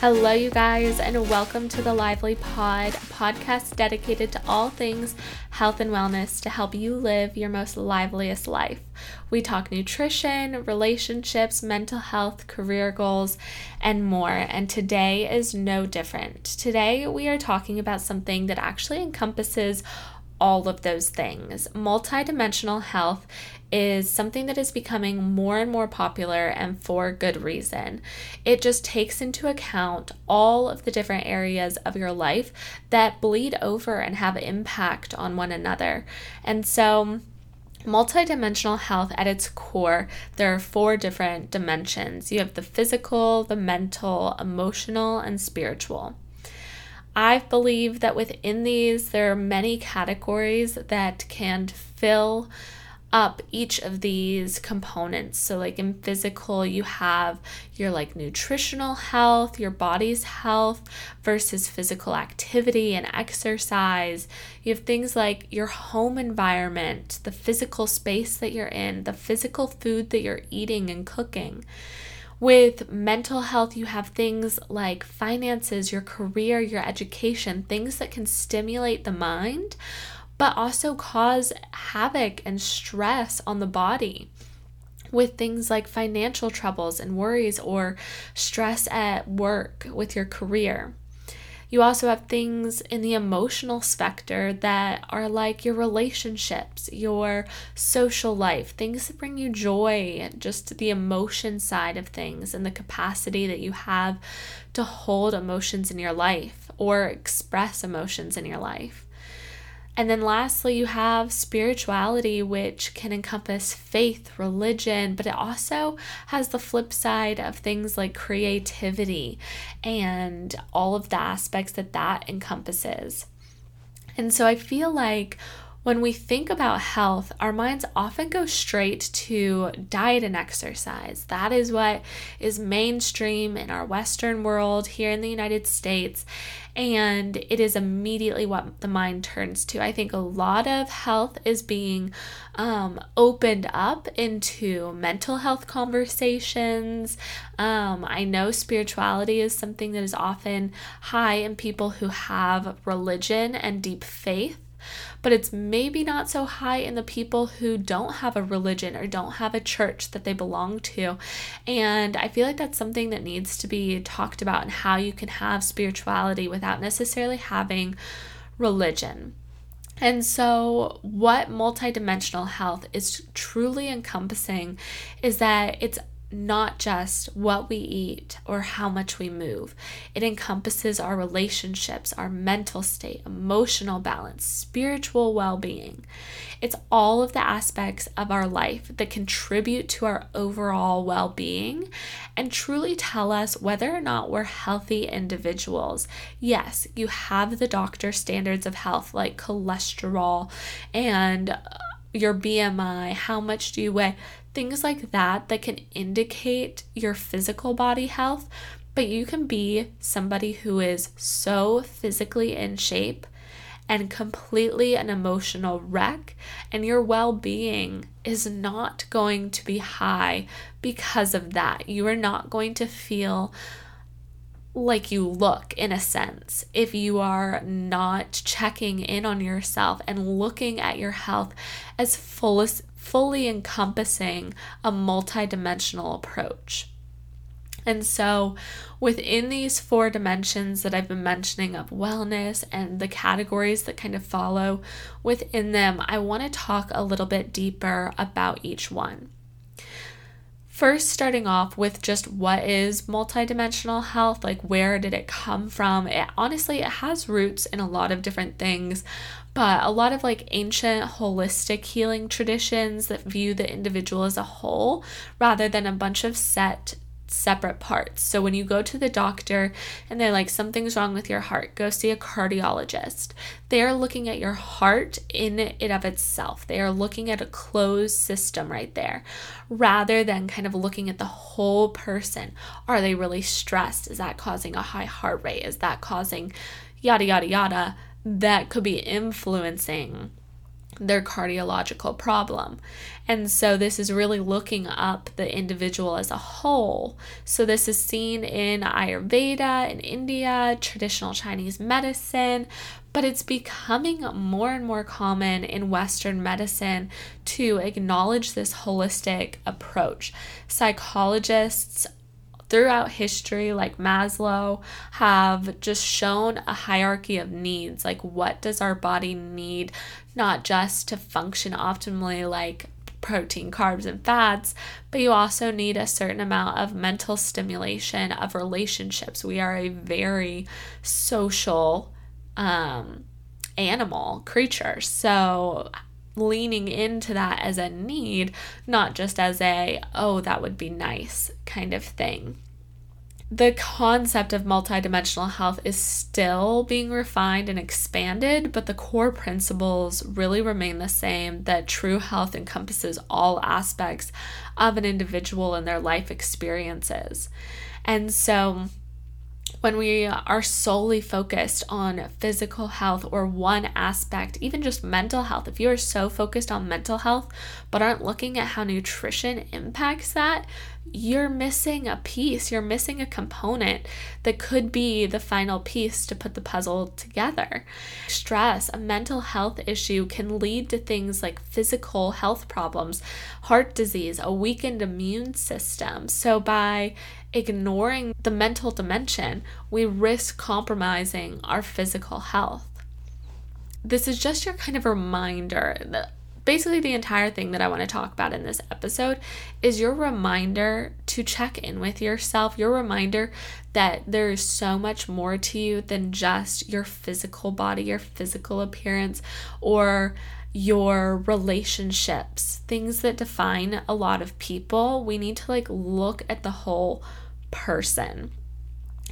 Hello, you guys, and welcome to the Lively Pod, a podcast dedicated to all things health and wellness to help you live your most liveliest life. We talk nutrition, relationships, mental health, career goals, and more. And today is no different. Today, we are talking about something that actually encompasses all of those things. Multidimensional health is something that is becoming more and more popular and for good reason. It just takes into account all of the different areas of your life that bleed over and have impact on one another. And so, multidimensional health at its core, there are four different dimensions you have the physical, the mental, emotional, and spiritual. I believe that within these, there are many categories that can fill up each of these components. So, like in physical, you have your like nutritional health, your body's health versus physical activity and exercise. You have things like your home environment, the physical space that you're in, the physical food that you're eating and cooking. With mental health, you have things like finances, your career, your education, things that can stimulate the mind but also cause havoc and stress on the body with things like financial troubles and worries or stress at work with your career. You also have things in the emotional specter that are like your relationships, your social life, things that bring you joy, just the emotion side of things and the capacity that you have to hold emotions in your life or express emotions in your life. And then lastly, you have spirituality, which can encompass faith, religion, but it also has the flip side of things like creativity and all of the aspects that that encompasses. And so I feel like when we think about health, our minds often go straight to diet and exercise. That is what is mainstream in our Western world here in the United States. And it is immediately what the mind turns to. I think a lot of health is being um, opened up into mental health conversations. Um, I know spirituality is something that is often high in people who have religion and deep faith but it's maybe not so high in the people who don't have a religion or don't have a church that they belong to. And I feel like that's something that needs to be talked about and how you can have spirituality without necessarily having religion. And so, what multidimensional health is truly encompassing is that it's not just what we eat or how much we move. It encompasses our relationships, our mental state, emotional balance, spiritual well being. It's all of the aspects of our life that contribute to our overall well being and truly tell us whether or not we're healthy individuals. Yes, you have the doctor standards of health like cholesterol and uh, your BMI, how much do you weigh? Things like that that can indicate your physical body health, but you can be somebody who is so physically in shape and completely an emotional wreck, and your well being is not going to be high because of that. You are not going to feel like you look in a sense if you are not checking in on yourself and looking at your health as full as fully encompassing a multidimensional approach. And so, within these four dimensions that I've been mentioning of wellness and the categories that kind of follow within them, I want to talk a little bit deeper about each one. First, starting off with just what is multidimensional health, like where did it come from? It honestly it has roots in a lot of different things, but a lot of like ancient holistic healing traditions that view the individual as a whole rather than a bunch of set separate parts. So when you go to the doctor and they're like, something's wrong with your heart, go see a cardiologist. They are looking at your heart in it of itself. They are looking at a closed system right there rather than kind of looking at the whole person. Are they really stressed? Is that causing a high heart rate? Is that causing yada, yada, yada? That could be influencing their cardiological problem. And so this is really looking up the individual as a whole. So this is seen in Ayurveda in India, traditional Chinese medicine, but it's becoming more and more common in Western medicine to acknowledge this holistic approach. Psychologists throughout history, like Maslow, have just shown a hierarchy of needs. Like, what does our body need, not just to function optimally, like protein, carbs, and fats, but you also need a certain amount of mental stimulation of relationships. We are a very social um, animal creature. So, leaning into that as a need, not just as a, oh, that would be nice kind of thing. The concept of multidimensional health is still being refined and expanded, but the core principles really remain the same that true health encompasses all aspects of an individual and their life experiences. And so, when we are solely focused on physical health or one aspect, even just mental health, if you are so focused on mental health but aren't looking at how nutrition impacts that, you're missing a piece, you're missing a component that could be the final piece to put the puzzle together. Stress, a mental health issue, can lead to things like physical health problems, heart disease, a weakened immune system. So, by ignoring the mental dimension, we risk compromising our physical health. This is just your kind of reminder that basically the entire thing that I want to talk about in this episode is your reminder to check in with yourself, your reminder that there is so much more to you than just your physical body, your physical appearance, or your relationships, things that define a lot of people. We need to like look at the whole person.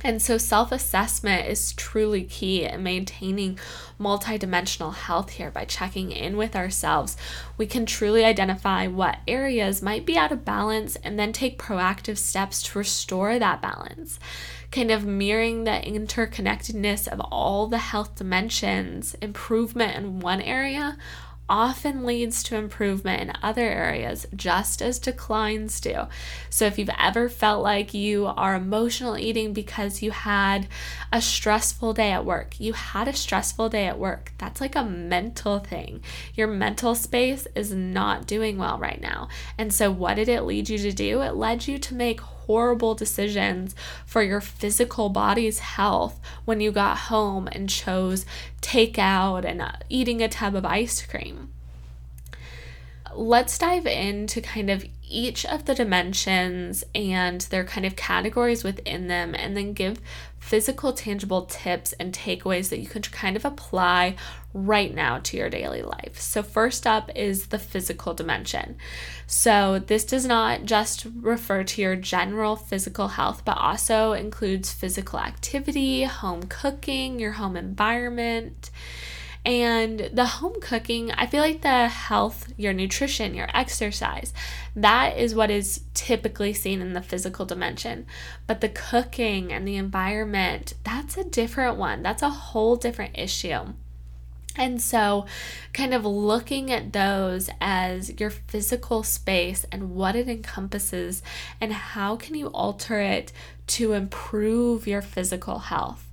And so, self assessment is truly key in maintaining multidimensional health here. By checking in with ourselves, we can truly identify what areas might be out of balance and then take proactive steps to restore that balance. Kind of mirroring the interconnectedness of all the health dimensions, improvement in one area often leads to improvement in other areas, just as declines do. So, if you've ever felt like you are emotional eating because you had a stressful day at work, you had a stressful day at work, that's like a mental thing. Your mental space is not doing well right now. And so, what did it lead you to do? It led you to make horrible decisions for your physical body's health when you got home and chose takeout and uh, eating a tub of ice cream. Let's dive into kind of each of the dimensions and their kind of categories within them, and then give physical, tangible tips and takeaways that you can kind of apply right now to your daily life. So, first up is the physical dimension. So, this does not just refer to your general physical health, but also includes physical activity, home cooking, your home environment. And the home cooking, I feel like the health, your nutrition, your exercise, that is what is typically seen in the physical dimension. But the cooking and the environment, that's a different one. That's a whole different issue. And so, kind of looking at those as your physical space and what it encompasses, and how can you alter it to improve your physical health.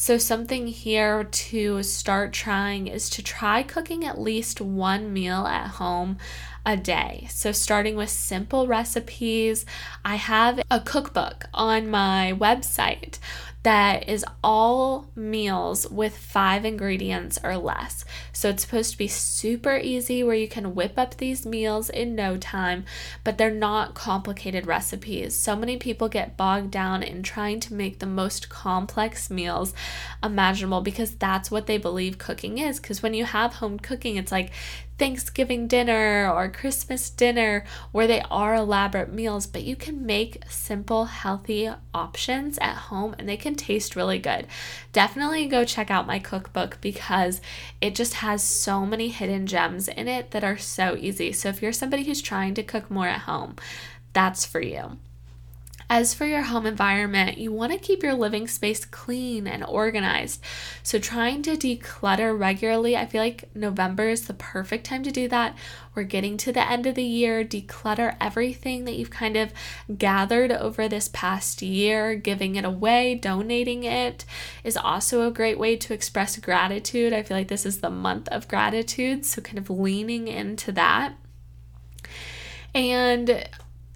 So, something here to start trying is to try cooking at least one meal at home a day. So, starting with simple recipes, I have a cookbook on my website that is all meals with five ingredients or less. So it's supposed to be super easy where you can whip up these meals in no time, but they're not complicated recipes. So many people get bogged down in trying to make the most complex meals imaginable because that's what they believe cooking is. Because when you have home cooking, it's like Thanksgiving dinner or Christmas dinner where they are elaborate meals, but you can make simple, healthy options at home and they can taste really good. Definitely go check out my cookbook because it just has so many hidden gems in it that are so easy. So if you're somebody who's trying to cook more at home, that's for you. As for your home environment, you want to keep your living space clean and organized. So, trying to declutter regularly, I feel like November is the perfect time to do that. We're getting to the end of the year, declutter everything that you've kind of gathered over this past year, giving it away, donating it is also a great way to express gratitude. I feel like this is the month of gratitude, so kind of leaning into that. And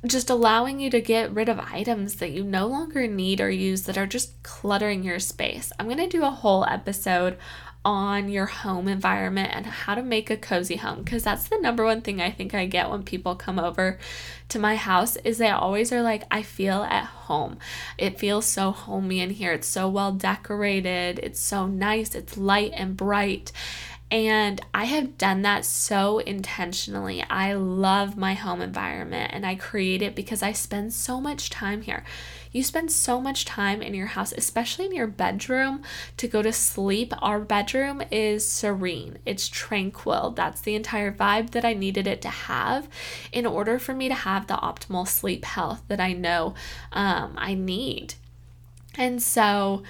just allowing you to get rid of items that you no longer need or use that are just cluttering your space. I'm going to do a whole episode on your home environment and how to make a cozy home because that's the number one thing I think I get when people come over to my house is they always are like I feel at home. It feels so homey in here. It's so well decorated. It's so nice. It's light and bright. And I have done that so intentionally. I love my home environment and I create it because I spend so much time here. You spend so much time in your house, especially in your bedroom, to go to sleep. Our bedroom is serene, it's tranquil. That's the entire vibe that I needed it to have in order for me to have the optimal sleep health that I know um, I need. And so,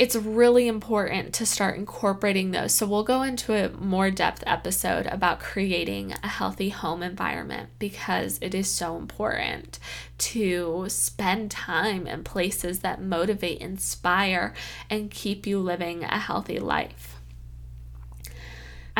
it's really important to start incorporating those. So, we'll go into a more depth episode about creating a healthy home environment because it is so important to spend time in places that motivate, inspire, and keep you living a healthy life.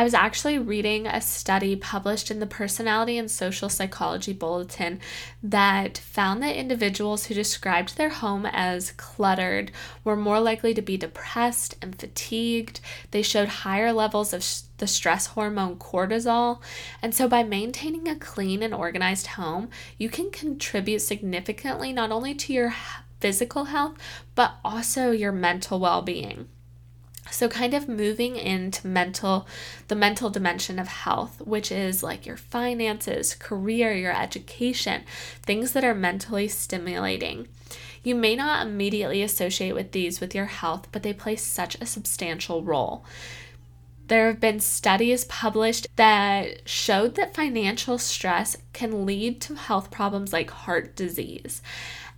I was actually reading a study published in the Personality and Social Psychology Bulletin that found that individuals who described their home as cluttered were more likely to be depressed and fatigued. They showed higher levels of sh- the stress hormone cortisol. And so, by maintaining a clean and organized home, you can contribute significantly not only to your physical health, but also your mental well being. So, kind of moving into mental, the mental dimension of health, which is like your finances, career, your education, things that are mentally stimulating. You may not immediately associate with these with your health, but they play such a substantial role. There have been studies published that showed that financial stress can lead to health problems like heart disease.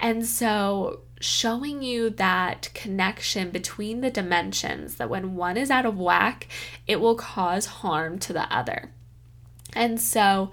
And so, showing you that connection between the dimensions that when one is out of whack, it will cause harm to the other. And so,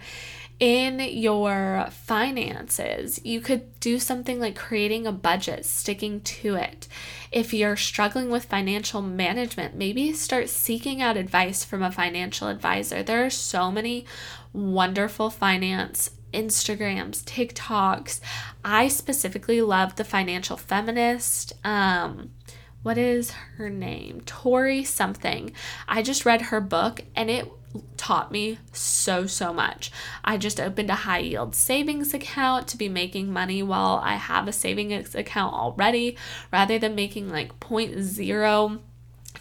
in your finances, you could do something like creating a budget, sticking to it. If you're struggling with financial management, maybe start seeking out advice from a financial advisor. There are so many wonderful finance Instagrams, TikToks. I specifically love the financial feminist. Um, what is her name? Tori something. I just read her book and it taught me so so much. I just opened a high yield savings account to be making money while I have a savings account already rather than making like 0.0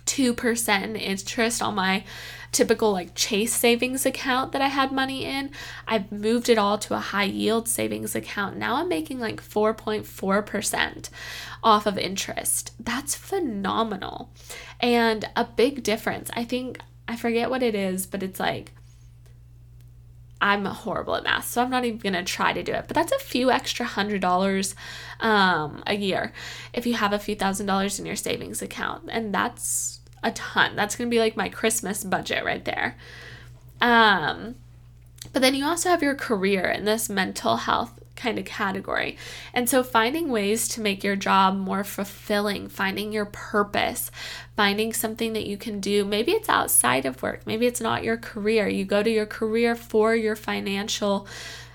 2% interest on my typical like Chase savings account that I had money in. I've moved it all to a high yield savings account. Now I'm making like 4.4% off of interest. That's phenomenal. And a big difference. I think I forget what it is, but it's like I'm horrible at math, so I'm not even gonna try to do it. But that's a few extra hundred dollars um, a year if you have a few thousand dollars in your savings account, and that's a ton. That's going to be like my Christmas budget right there. Um, but then you also have your career in this mental health kind of category. And so finding ways to make your job more fulfilling, finding your purpose, finding something that you can do. Maybe it's outside of work, maybe it's not your career. You go to your career for your financial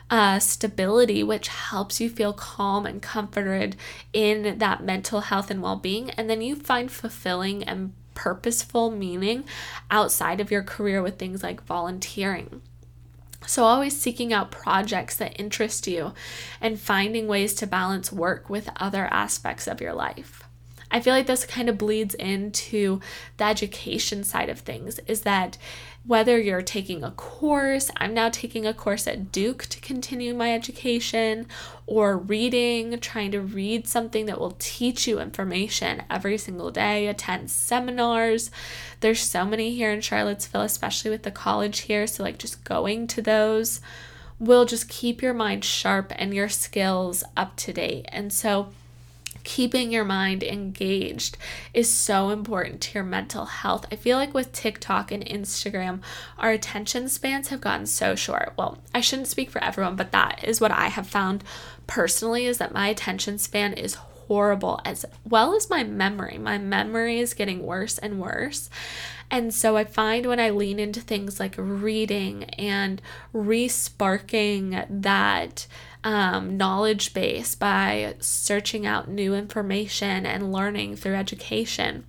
uh, stability, which helps you feel calm and comforted in that mental health and well being. And then you find fulfilling and purposeful meaning outside of your career with things like volunteering. So, always seeking out projects that interest you and finding ways to balance work with other aspects of your life. I feel like this kind of bleeds into the education side of things is that whether you're taking a course, I'm now taking a course at Duke to continue my education, or reading, trying to read something that will teach you information every single day, attend seminars. There's so many here in Charlottesville, especially with the college here. So, like, just going to those will just keep your mind sharp and your skills up to date. And so, keeping your mind engaged is so important to your mental health. I feel like with TikTok and Instagram, our attention spans have gotten so short. Well, I shouldn't speak for everyone, but that is what I have found personally is that my attention span is horrible as well as my memory. My memory is getting worse and worse. And so I find when I lean into things like reading and resparking that um, knowledge base by searching out new information and learning through education.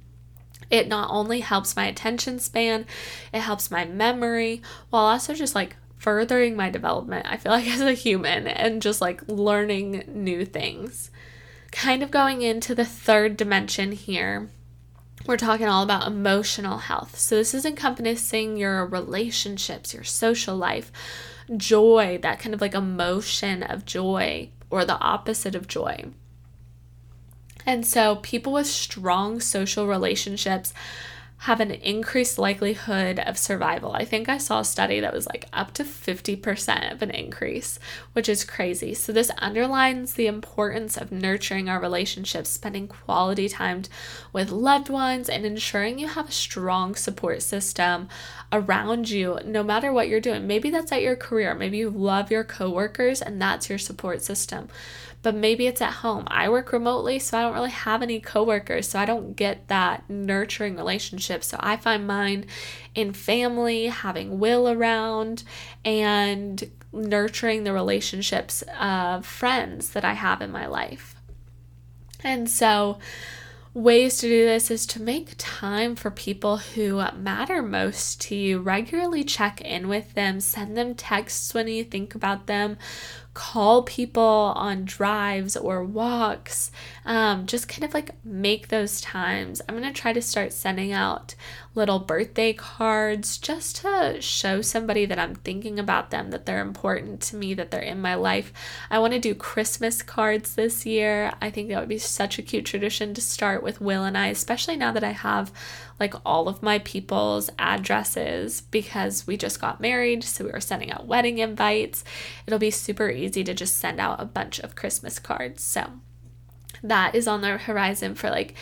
It not only helps my attention span, it helps my memory while also just like furthering my development, I feel like as a human and just like learning new things. Kind of going into the third dimension here, we're talking all about emotional health. So, this is encompassing your relationships, your social life, joy, that kind of like emotion of joy or the opposite of joy. And so, people with strong social relationships have an increased likelihood of survival. I think I saw a study that was like up to 50% of an increase, which is crazy. So, this underlines the importance of nurturing our relationships, spending quality time with loved ones, and ensuring you have a strong support system around you no matter what you're doing. Maybe that's at your career, maybe you love your coworkers, and that's your support system but maybe it's at home. I work remotely, so I don't really have any coworkers, so I don't get that nurturing relationship. So I find mine in family, having Will around, and nurturing the relationships of friends that I have in my life. And so, ways to do this is to make time for people who matter most to you. Regularly check in with them, send them texts when you think about them, call people on drives or walks. Um, just kind of like make those times. I'm going to try to start sending out little birthday cards just to show somebody that I'm thinking about them, that they're important to me, that they're in my life. I want to do Christmas cards this year. I think that would be such a cute tradition to start with Will and I, especially now that I have like all of my people's addresses because we just got married. So we were sending out wedding invites. It'll be super easy to just send out a bunch of Christmas cards. So that is on the horizon for like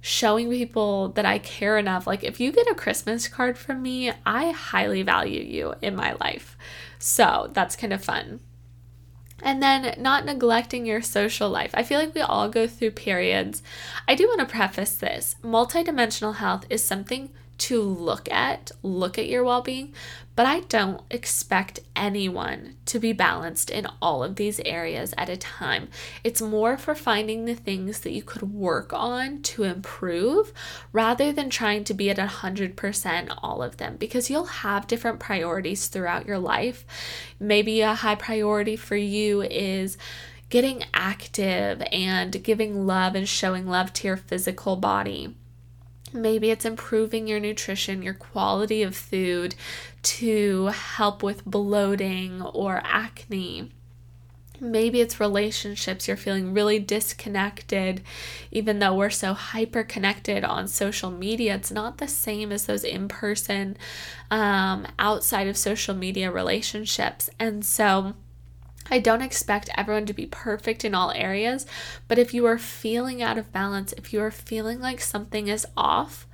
showing people that I care enough. Like, if you get a Christmas card from me, I highly value you in my life. So that's kind of fun. And then not neglecting your social life. I feel like we all go through periods. I do want to preface this multidimensional health is something to look at, look at your well being, but I don't expect anyone to be balanced in all of these areas at a time. It's more for finding the things that you could work on to improve rather than trying to be at 100% all of them because you'll have different priorities throughout your life. Maybe a high priority for you is getting active and giving love and showing love to your physical body. Maybe it's improving your nutrition, your quality of food to help with bloating or acne. Maybe it's relationships. You're feeling really disconnected, even though we're so hyper connected on social media. It's not the same as those in person, um, outside of social media relationships. And so, I don't expect everyone to be perfect in all areas, but if you are feeling out of balance, if you are feeling like something is off,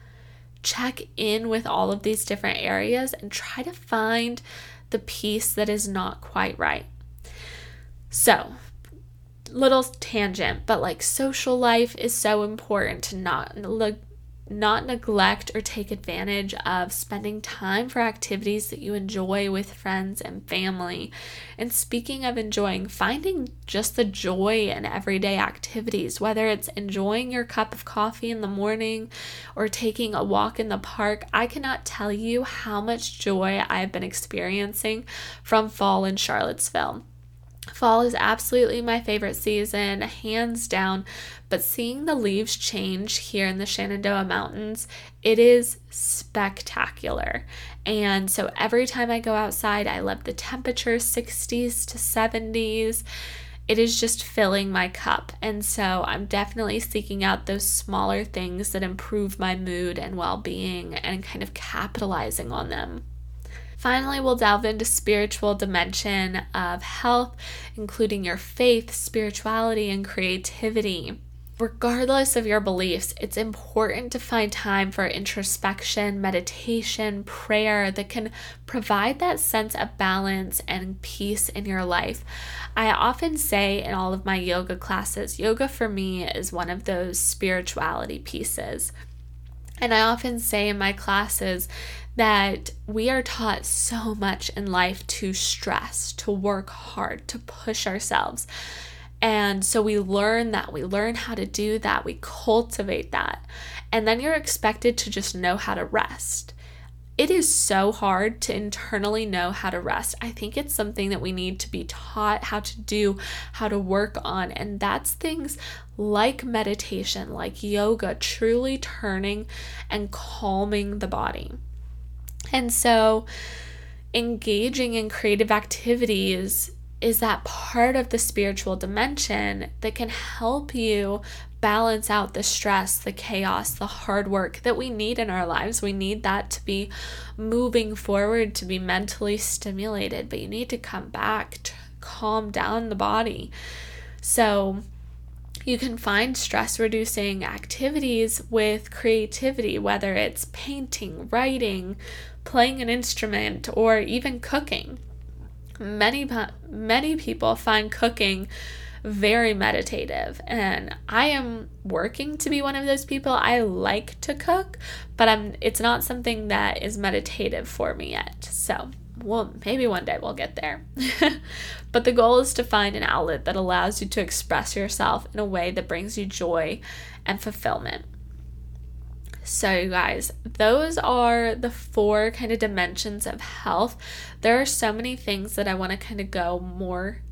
check in with all of these different areas and try to find the piece that is not quite right. So, little tangent, but like social life is so important to not look not neglect or take advantage of spending time for activities that you enjoy with friends and family. And speaking of enjoying, finding just the joy in everyday activities, whether it's enjoying your cup of coffee in the morning or taking a walk in the park, I cannot tell you how much joy I've been experiencing from fall in Charlottesville. Fall is absolutely my favorite season, hands down. But seeing the leaves change here in the Shenandoah Mountains, it is spectacular. And so every time I go outside, I love the temperature 60s to 70s. It is just filling my cup. And so I'm definitely seeking out those smaller things that improve my mood and well being and kind of capitalizing on them. Finally, we'll delve into spiritual dimension of health, including your faith, spirituality, and creativity. Regardless of your beliefs, it's important to find time for introspection, meditation, prayer that can provide that sense of balance and peace in your life. I often say in all of my yoga classes, yoga for me is one of those spirituality pieces. And I often say in my classes that we are taught so much in life to stress, to work hard, to push ourselves. And so we learn that, we learn how to do that, we cultivate that. And then you're expected to just know how to rest. It is so hard to internally know how to rest. I think it's something that we need to be taught how to do, how to work on. And that's things like meditation, like yoga, truly turning and calming the body. And so, engaging in creative activities is that part of the spiritual dimension that can help you balance out the stress, the chaos, the hard work that we need in our lives. We need that to be moving forward, to be mentally stimulated, but you need to come back to calm down the body. So, you can find stress reducing activities with creativity, whether it's painting, writing, playing an instrument, or even cooking many many people find cooking very meditative and I am working to be one of those people. I like to cook, but I'm it's not something that is meditative for me yet. So, well, maybe one day we'll get there. but the goal is to find an outlet that allows you to express yourself in a way that brings you joy and fulfillment. So, you guys, those are the four kind of dimensions of health. There are so many things that I want to kind of go more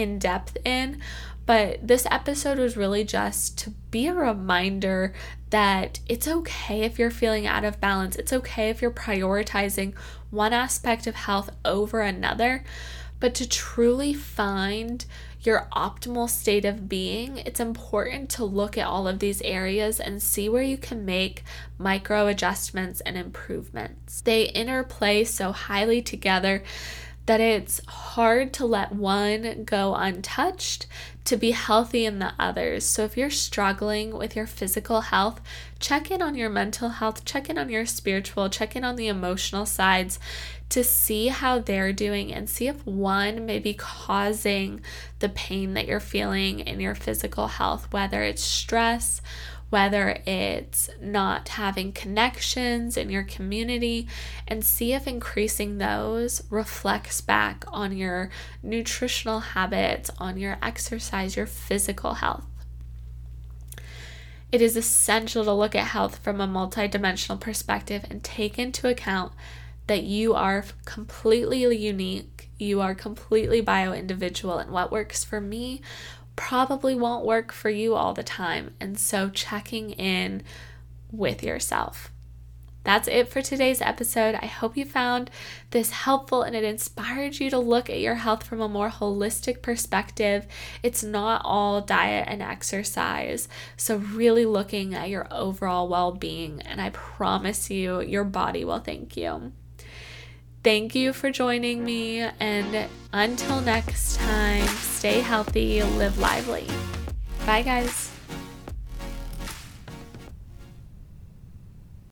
in depth in, but this episode was really just to be a reminder that it's okay if you're feeling out of balance. It's okay if you're prioritizing one aspect of health over another, but to truly find your optimal state of being, it's important to look at all of these areas and see where you can make micro adjustments and improvements. They interplay so highly together that it's hard to let one go untouched to be healthy in the others. So if you're struggling with your physical health, check in on your mental health, check in on your spiritual, check in on the emotional sides to see how they're doing and see if one may be causing the pain that you're feeling in your physical health, whether it's stress, whether it's not having connections in your community, and see if increasing those reflects back on your nutritional habits, on your exercise, your physical health. It is essential to look at health from a multidimensional perspective and take into account that you are completely unique, you are completely bio individual, and what works for me probably won't work for you all the time. And so, checking in with yourself. That's it for today's episode. I hope you found this helpful and it inspired you to look at your health from a more holistic perspective. It's not all diet and exercise. So, really looking at your overall well being, and I promise you, your body will thank you. Thank you for joining me, and until next time, stay healthy, live lively. Bye, guys.